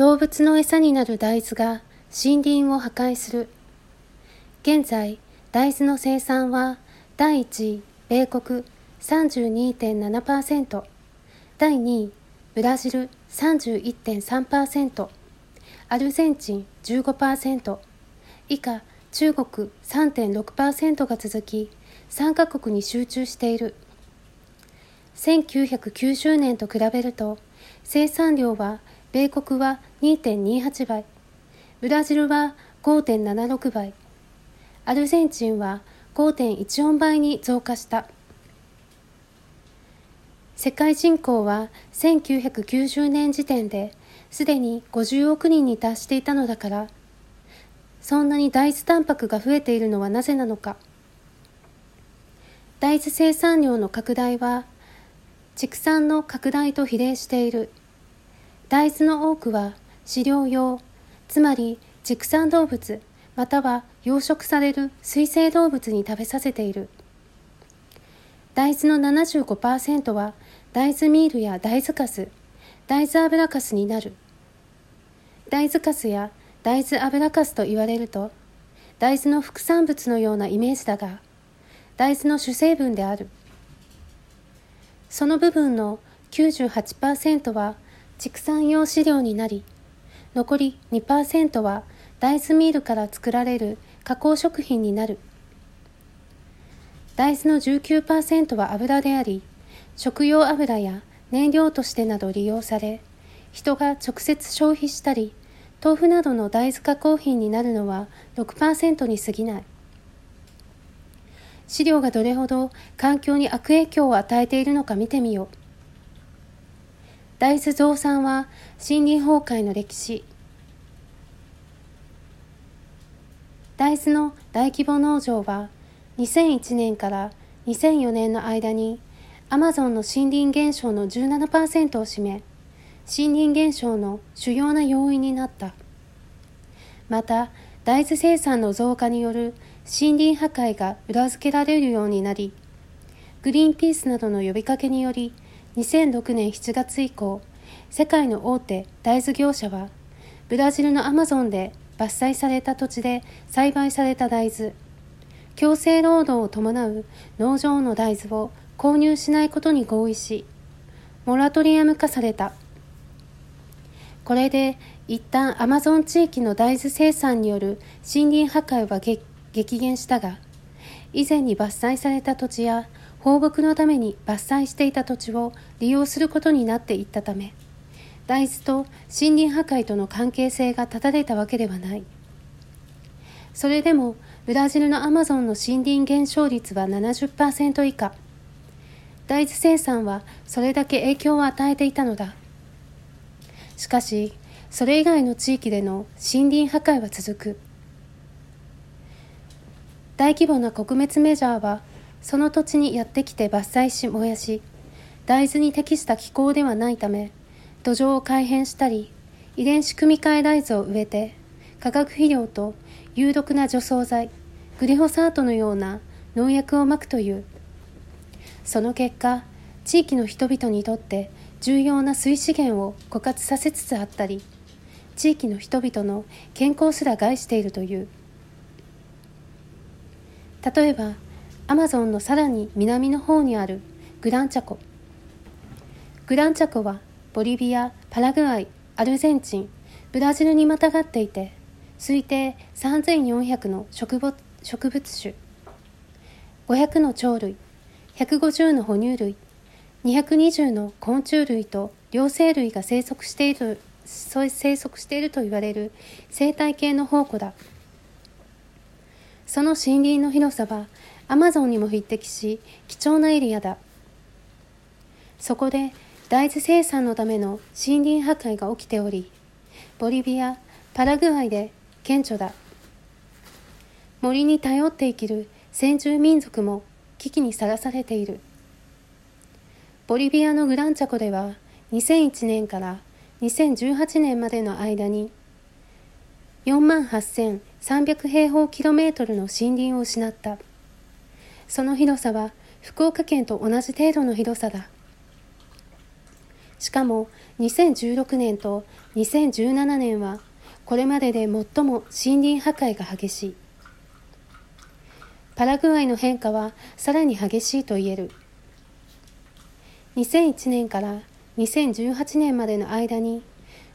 動物の餌になる大豆が森林を破壊する。現在、大豆の生産は第1位、米国32.7%、第2位、ブラジル31.3%、アルゼンチン15%、以下中国3.6%が続き、3カ国に集中している。1990年と比べると、生産量は米国は2.28倍、ブラジルは5.76倍、アルゼンチンは5.14倍に増加した。世界人口は1990年時点ですでに50億人に達していたのだから、そんなに大豆タンパクが増えているのはなぜなのか。大豆生産量の拡大は畜産の拡大と比例している。大豆の多くは飼料用、つまり畜産動物または養殖される水生動物に食べさせている。大豆の75%は大豆ミールや大豆かす、大豆油かすになる。大豆かすや大豆油かすと言われると、大豆の副産物のようなイメージだが、大豆の主成分である。その部分の98%は畜産用飼料になり、残り2%は大豆ミールから作られる加工食品になる。大豆の19%は油であり、食用油や燃料としてなど利用され、人が直接消費したり、豆腐などの大豆加工品になるのは6%に過ぎない。飼料がどれほど環境に悪影響を与えているのか見てみよう。大豆増産は森林崩壊の歴史、大豆の大規模農場は2001年から2004年の間にアマゾンの森林減少の17%を占め森林減少の主要な要因になった。また大豆生産の増加による森林破壊が裏付けられるようになりグリーンピースなどの呼びかけにより2006年7月以降世界の大手大豆業者はブラジルのアマゾンで伐採された土地で栽培された大豆強制労働を伴う農場の大豆を購入しないことに合意しモラトリアム化された。これで一旦アマゾン地域の大豆生産による森林破壊は激減したが以前に伐採された土地や放牧のために伐採していた土地を利用することになっていったため大豆と森林破壊との関係性が断たれたわけではない。それでもブラジルのアマゾンの森林減少率は70%以下。大豆生産はそれだけ影響を与えていたのだ。しかし、それ以外の地域での森林破壊は続く。大規模な国滅メジャーは、その土地にやってきて伐採し燃やし、大豆に適した気候ではないため、土壌を改変したり、遺伝子組み換え大豆を植えて、化学肥料と有毒な除草剤、グリホサートのような農薬をまくという。その結果、地域の人々にとって重要な水資源を枯渇させつつあったり、地域の人々の健康すら害しているという。例えば、アマゾンのさらに南の方にあるグランチャコ。グランチャコはボリビア、パラグアイ、アルゼンチン、ブラジルにまたがっていて、推定3400の植物植物種、500の鳥類、150の哺乳類、220の昆虫類と両生類が生息している生息していると言われる生態系の宝庫だ。その森林の広さはアマゾンにも匹敵し貴重なエリアだ。そこで大豆生産のための森林破壊が起きており、ボリビア、パラグアイで顕著だ。森に頼って生きる先住民族も危機にさらされている。ボリビアのグランチャコでは2001年から2018年までの間に4万8300平方キロメートルの森林を失った。その広さは福岡県と同じ程度の広さだ。しかも2016年と2017年はこれまでで最も森林破壊が激しい。パラグアイの変化はさらに激しいと言える。2001年から2018年までの間に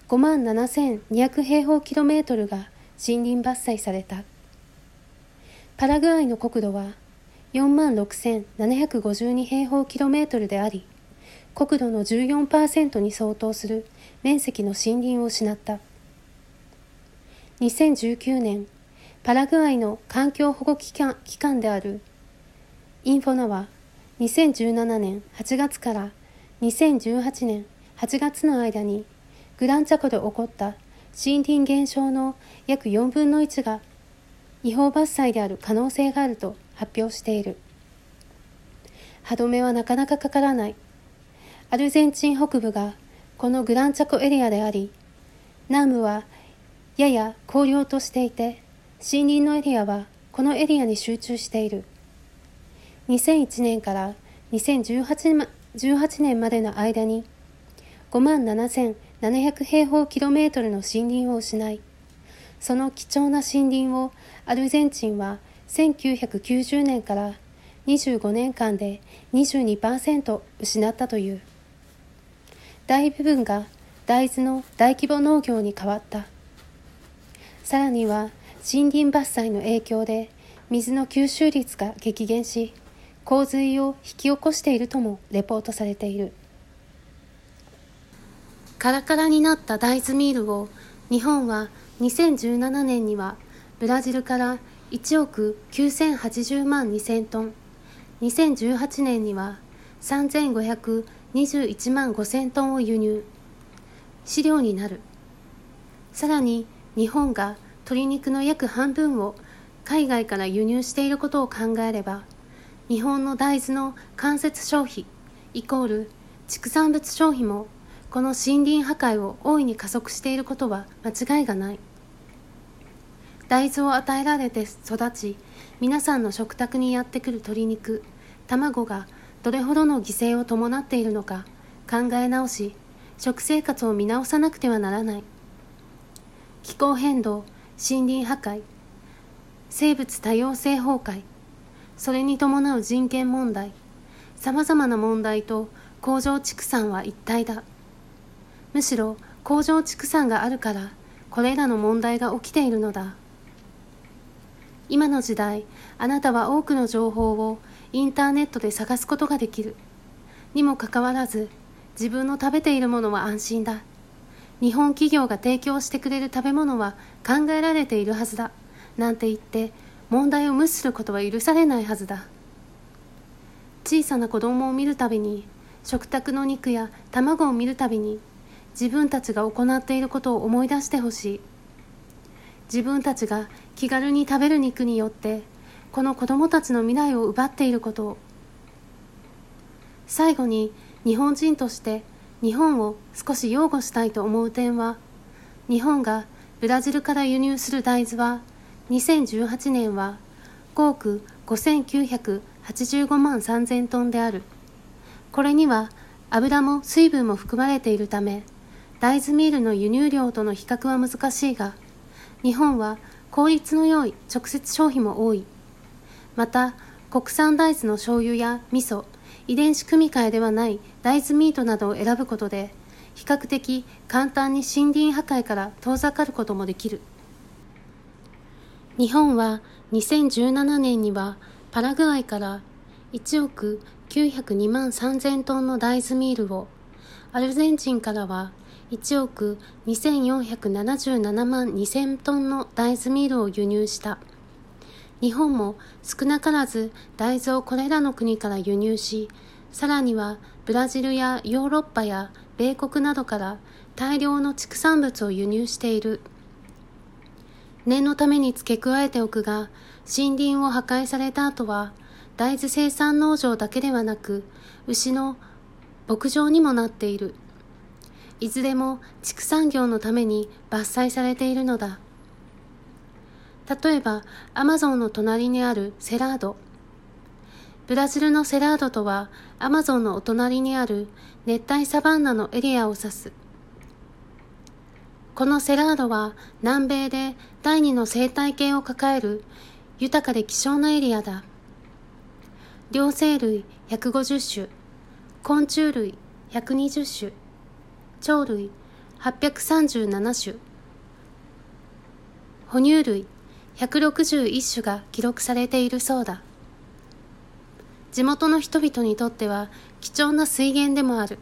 5万7200平方キロメートルが森林伐採された。パラグアイの国土は4万6752平方キロメートルであり、国土の14%に相当する面積の森林を失った。2019年、パラグアイの環境保護機関機関であるインフォナは2017年8月から2018年8月の間にグランチャコで起こった森林減少の約4分の1が違法伐採である可能性があると発表している歯止めはなかなかかからないアルゼンチン北部がこのグランチャコエリアであり南部はやや荒涼としていて森林のエリアはこのエリアに集中している。2001年から2018年までの間に5万7700平方キロメートルの森林を失い、その貴重な森林をアルゼンチンは1990年から25年間で22%失ったという。大部分が大豆の大規模農業に変わった。さらには森林伐採の影響で水の吸収率が激減し洪水を引き起こしているともレポートされているカラカラになった大豆ミールを日本は2017年にはブラジルから1億9080万2000トン。2018年には3521万5000トンを輸入。飼料になる。さらに日本が鶏肉の約半分を海外から輸入していることを考えれば日本の大豆の間接消費イコール畜産物消費もこの森林破壊を大いに加速していることは間違いがない。大豆を与えられて育ち皆さんの食卓にやってくる鶏肉卵がどれほどの犠牲を伴っているのか考え直し食生活を見直さなくてはならない。気候変動森林破壊生物多様性崩壊それに伴う人権問題さまざまな問題と工場畜産は一体だ。むしろ工場畜産があるからこれらの問題が起きているのだ。今の時代あなたは多くの情報をインターネットで探すことができる。にもかかわらず自分の食べているものは安心だ。日本企業が提供してくれる食べ物は考えられているはずだ。なんて言って問題を無視することは許されないはずだ。小さな子供を見るたびに食卓の肉や卵を見るたびに自分たちが行っていることを思い出してほしい。自分たちが気軽に食べる肉によってこの子供たちの未来を奪っていること。を最後に日本人として日本を少し擁護したいと思う点は日本がブラジルから輸入する大豆は2018年は5億5985万3000トンである。これには油も水分も含まれているため大豆ミールの輸入量との比較は難しいが日本は効率の良い直接消費も多い。また国産大豆の醤油や味噌遺伝子組み換えではない大豆ミートなどを選ぶことで比較的簡単に森林破壊から遠ざかることもできる。日本は2017年にはパラグアイから1億902万3000トンの大豆ミールをアルゼンチンからは1億2477万2000トンの大豆ミールを輸入した。日本も少なからず大豆をこれらの国から輸入しさらにはブラジルやヨーロッパや米国などから大量の畜産物を輸入している。念のために付け加えておくが森林を破壊された後は大豆生産農場だけではなく牛の牧場にもなっている。いずれも畜産業のために伐採されているのだ例えばアマゾンの隣にあるセラードブラジルのセラードとはアマゾンのお隣にある熱帯サバンナのエリアを指す。このセラードは南米で第二の生態系を抱える豊かで希少なエリアだ。両生類150種、昆虫類120種、鳥類。837種、哺乳類。161種が記録されているそうだ。地元の人々にとっては貴重な水源でもある。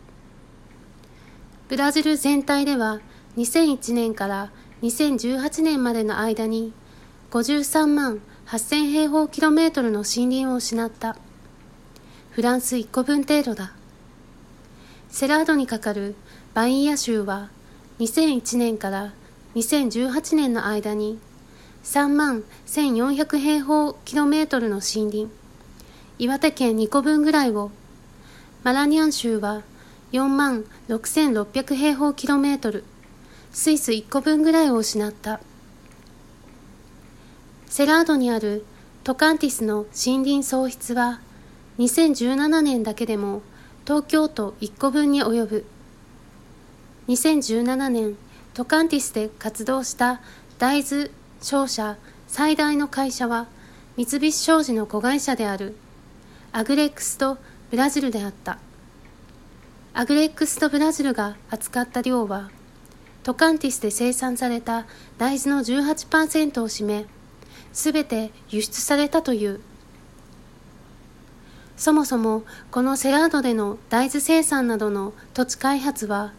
ブラジル全体では2001年から2018年までの間に53万8000平方キロメートルの森林を失った。フランス1個分程度だ。セラードにかかるバインヤ州は2001年から2018年の間に3万1400平方キロメートルの森林岩手県2個分ぐらいをマラニャン州は4万6600平方キロメートルスイス1個分ぐらいを失った。セラードにあるトカンティスの森林喪失は2017年だけでも東京都1個分に及ぶ。2017年トカンティスで活動した大豆商社最大の会社は三菱商事の子会社であるアグレックスとブラジルであった。アグレックスとブラジルが扱った量はトカンティスで生産された大豆の18%を占め、すべて輸出されたという。そもそもこのセラードでの大豆生産などの土地開発は、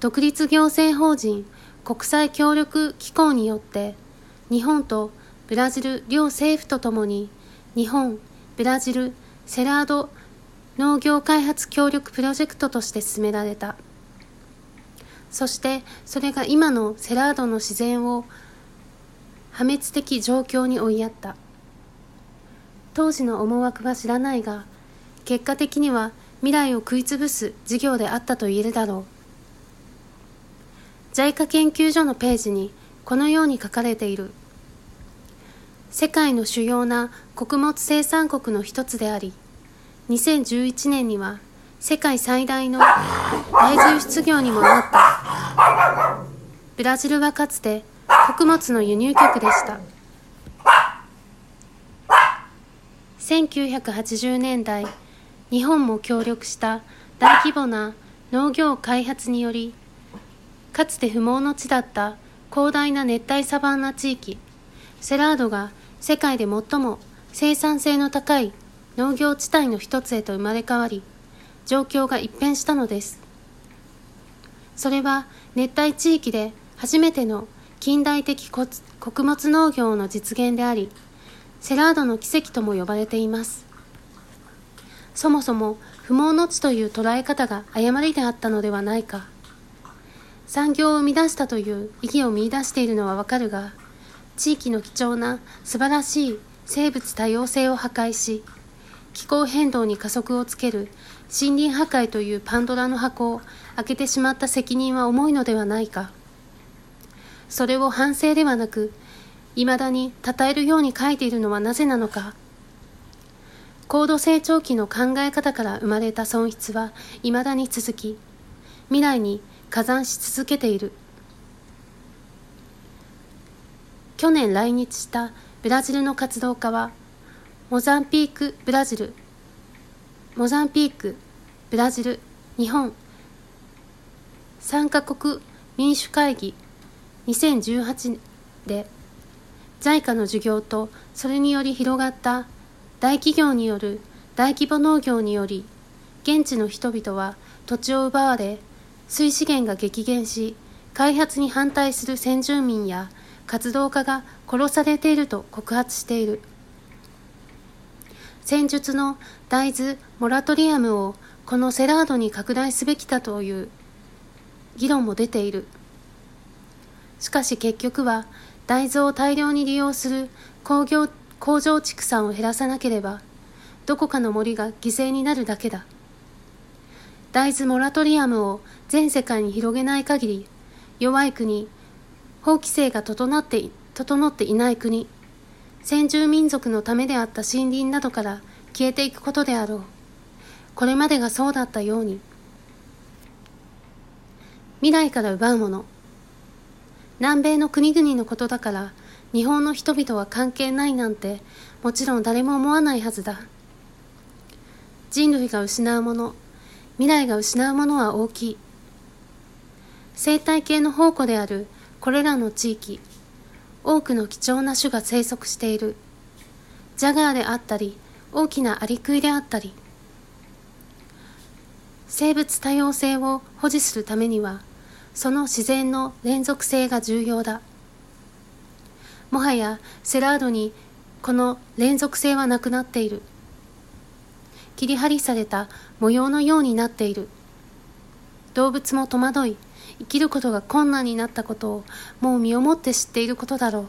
独立行政法人国際協力機構によって日本とブラジル両政府とともに日本、ブラジル、セラード農業開発協力プロジェクトとして進められた。そしてそれが今のセラードの自然を破滅的状況に追いやった当時の思惑は知らないが結果的には未来を食いつぶす事業であったと言えるだろう JICA 研究所のページにこのように書かれている。世界の主要な穀物生産国の一つであり2011年には世界最大の大豆輸出業にもなった。ブラジルはかつて穀物の輸入国でした。1980年代日本も協力した大規模な農業開発によりかつて不毛の地だった広大な熱帯サバンナ地域セラードが世界で最も生産性の高い農業地帯の一つへと生まれ変わり状況が一変したのです。それは熱帯地域で初めての近代的穀物農業の実現であり、セラードの奇跡とも呼ばれています。そもそも不毛の地という捉え方が誤りであったのではないか。産業を生み出したという意義を見出しているのはわかるが、地域の貴重な素晴らしい生物多様性を破壊し、気候変動に加速をつける森林破壊というパンドラの箱を開けてしまった責任は重いのではないか。それを反省ではなく、未だに称えるように書いているのはなぜなのか。高度成長期の考え方から生まれた損失は未だに続き、未来に加算し続けている。去年来日したブラジルの活動家は、モザンピーク・ブラジル。モザンピーク、ブラジル、日本。3カ国民主会議。2018で JICA の授業とそれにより広がった大企業による大規模農業により現地の人々は土地を奪われ水資源が激減し開発に反対する先住民や活動家が殺されていると告発している。戦術の大豆モラトリアムをこのセラードに拡大すべきだという議論も出ている。しかし結局は大豆を大量に利用する工業工場畜産を減らさなければどこかの森が犠牲になるだけだ。大豆モラトリアムを全世界に広げない限り弱い国、法規制が整って整っていない国、先住民族のためであった森林などから消えていくことであろう。これまでがそうだったように。未来から奪うもの。南米の国々のことだから日本の人々は関係ないなんてもちろん誰も思わないはずだ。人類が失うもの、未来が失うものは大きい。生態系の宝庫であるこれらの地域、多くの貴重な種が生息している。ジャガーであったり、大きなアリクイであったり。生物多様性を保持するためには、その自然の連続性が重要だ。もはやセラードにこの連続性はなくなっている。切り張りされた模様のようになっている。動物も戸惑い、生きることが困難になったことをもう身をもって知っていることだろう。